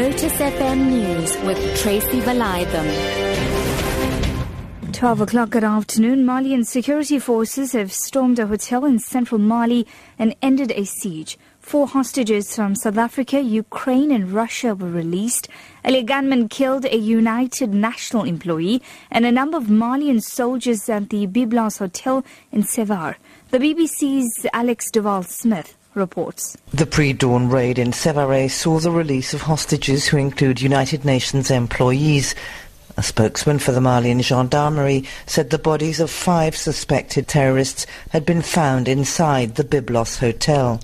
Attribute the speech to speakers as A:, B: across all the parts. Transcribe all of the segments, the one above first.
A: Lotus FM News with Tracy Valaydham.
B: 12 o'clock at afternoon. Malian security forces have stormed a hotel in central Mali and ended a siege. Four hostages from South Africa, Ukraine, and Russia were released. A gunman killed a United National employee and a number of Malian soldiers at the Byblos Hotel in Sévaré. The BBC's Alex Duval Smith reports.
C: The pre-dawn raid in Sévaré saw the release of hostages who include United Nations employees. A spokesman for the Malian gendarmerie said the bodies of five suspected terrorists had been found inside the Byblos hotel.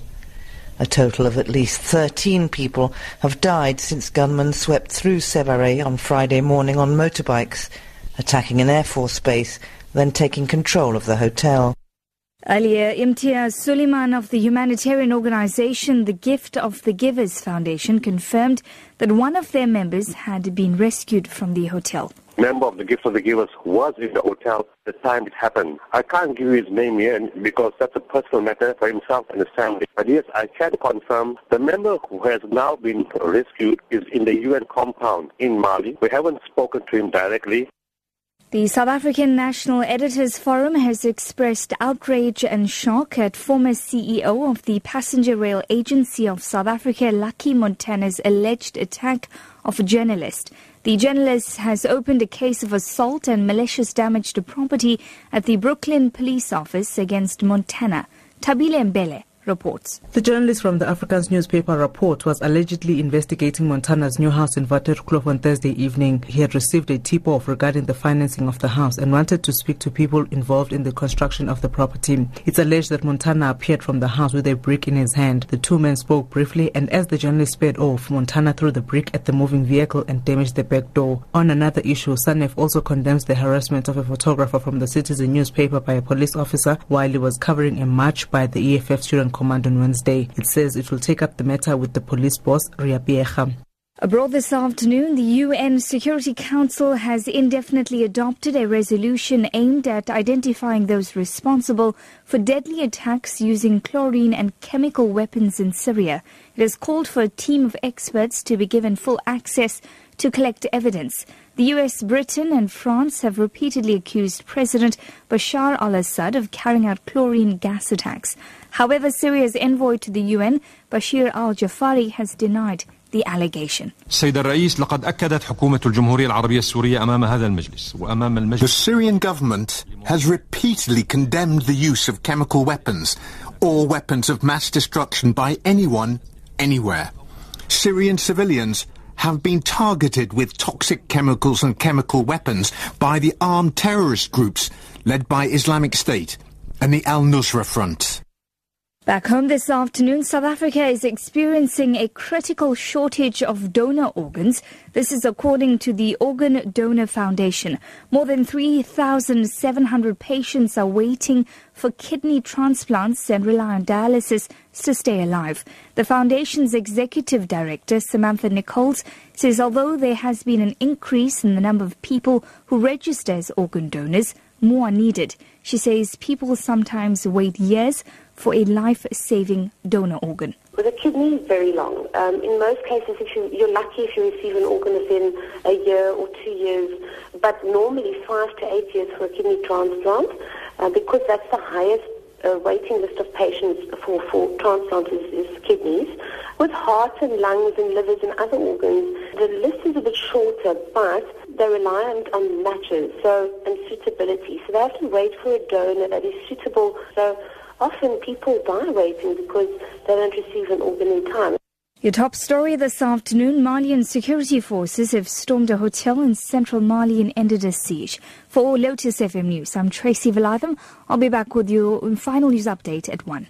C: A total of at least 13 people have died since gunmen swept through Sévaré on Friday morning on motorbikes, attacking an Air Force base, then taking control of the hotel.
B: Earlier, Imtiaz Sooliman of the humanitarian organization The Gift of the Givers Foundation confirmed that one of their members had been rescued from the hotel.
D: Member of the Gift of the Givers was in the hotel the time it happened. I can't give you his name here because that's a personal matter for himself and his family. But yes, I can confirm the member who has now been rescued is in the UN compound in Mali. We haven't spoken to him directly.
B: The South African National Editors Forum has expressed outrage and shock at former CEO of the Passenger Rail Agency of South Africa, Lucky Montana's alleged attack of a journalist. The journalist has opened a case of assault and malicious damage to property at the Brooklyn Police Office against Montana. Tabile Mbele reports.
E: The journalist from the Afrikaans newspaper Rapport was allegedly investigating Montana's new house in Waterkloof on Thursday evening. He had received a tip-off regarding the financing of the house and wanted to speak to people involved in the construction of the property. It's alleged that Montana appeared from the house with a brick in his hand. The two men spoke briefly and as the journalist sped off, Montana threw the brick at the moving vehicle and damaged the back door. On another issue, SANEF also condemns the harassment of a photographer from the Citizen newspaper by a police officer while he was covering a march by the EFF student Command on Wednesday. It says it will take up the matter with the police boss, Riah Phiyega.
B: Abroad this afternoon, the UN Security Council has indefinitely adopted a resolution aimed at identifying those responsible for deadly attacks using chlorine and chemical weapons in Syria. It has called for a team of experts to be given full access to collect evidence. The US, Britain, and France have repeatedly accused President Bashar al Assad of carrying out chlorine gas attacks. However, Syria's envoy to the UN, Bashir al Jafari, has denied the allegation.
F: The Syrian government has repeatedly condemned the use of chemical weapons or weapons of mass destruction by anyone, anywhere. Syrian civilians have been targeted with toxic chemicals and chemical weapons by the armed terrorist groups led by Islamic State and the Al-Nusra Front.
B: Back home this afternoon, South Africa is experiencing a critical shortage of donor organs. This is according to the Organ Donor Foundation. More than 3,700 patients are waiting for kidney transplants and rely on dialysis to stay alive. The foundation's executive director, Samantha Nichols, says although there has been an increase in the number of people who register as organ donors, more are needed. She says people sometimes wait years for a life-saving donor organ.
G: With a kidney, is very long. Um, in most cases, if you, you're lucky if you receive an organ within a year or two years, but normally five to eight years for a kidney transplant, uh, because that's the highest uh, waiting list of patients for, for transplant is, is kidneys. With heart and lungs and livers and other organs, the list is a bit shorter, but they're reliant on matches so and suitability. So they have to wait for a donor that is suitable. So often people die waiting because they don't receive an organ in time.
B: Your top story this afternoon Malian security forces have stormed a hotel in central Mali and ended a siege. For Lotus FM News, I'm Tracy Valaydham. I'll be back with your final news update at 1.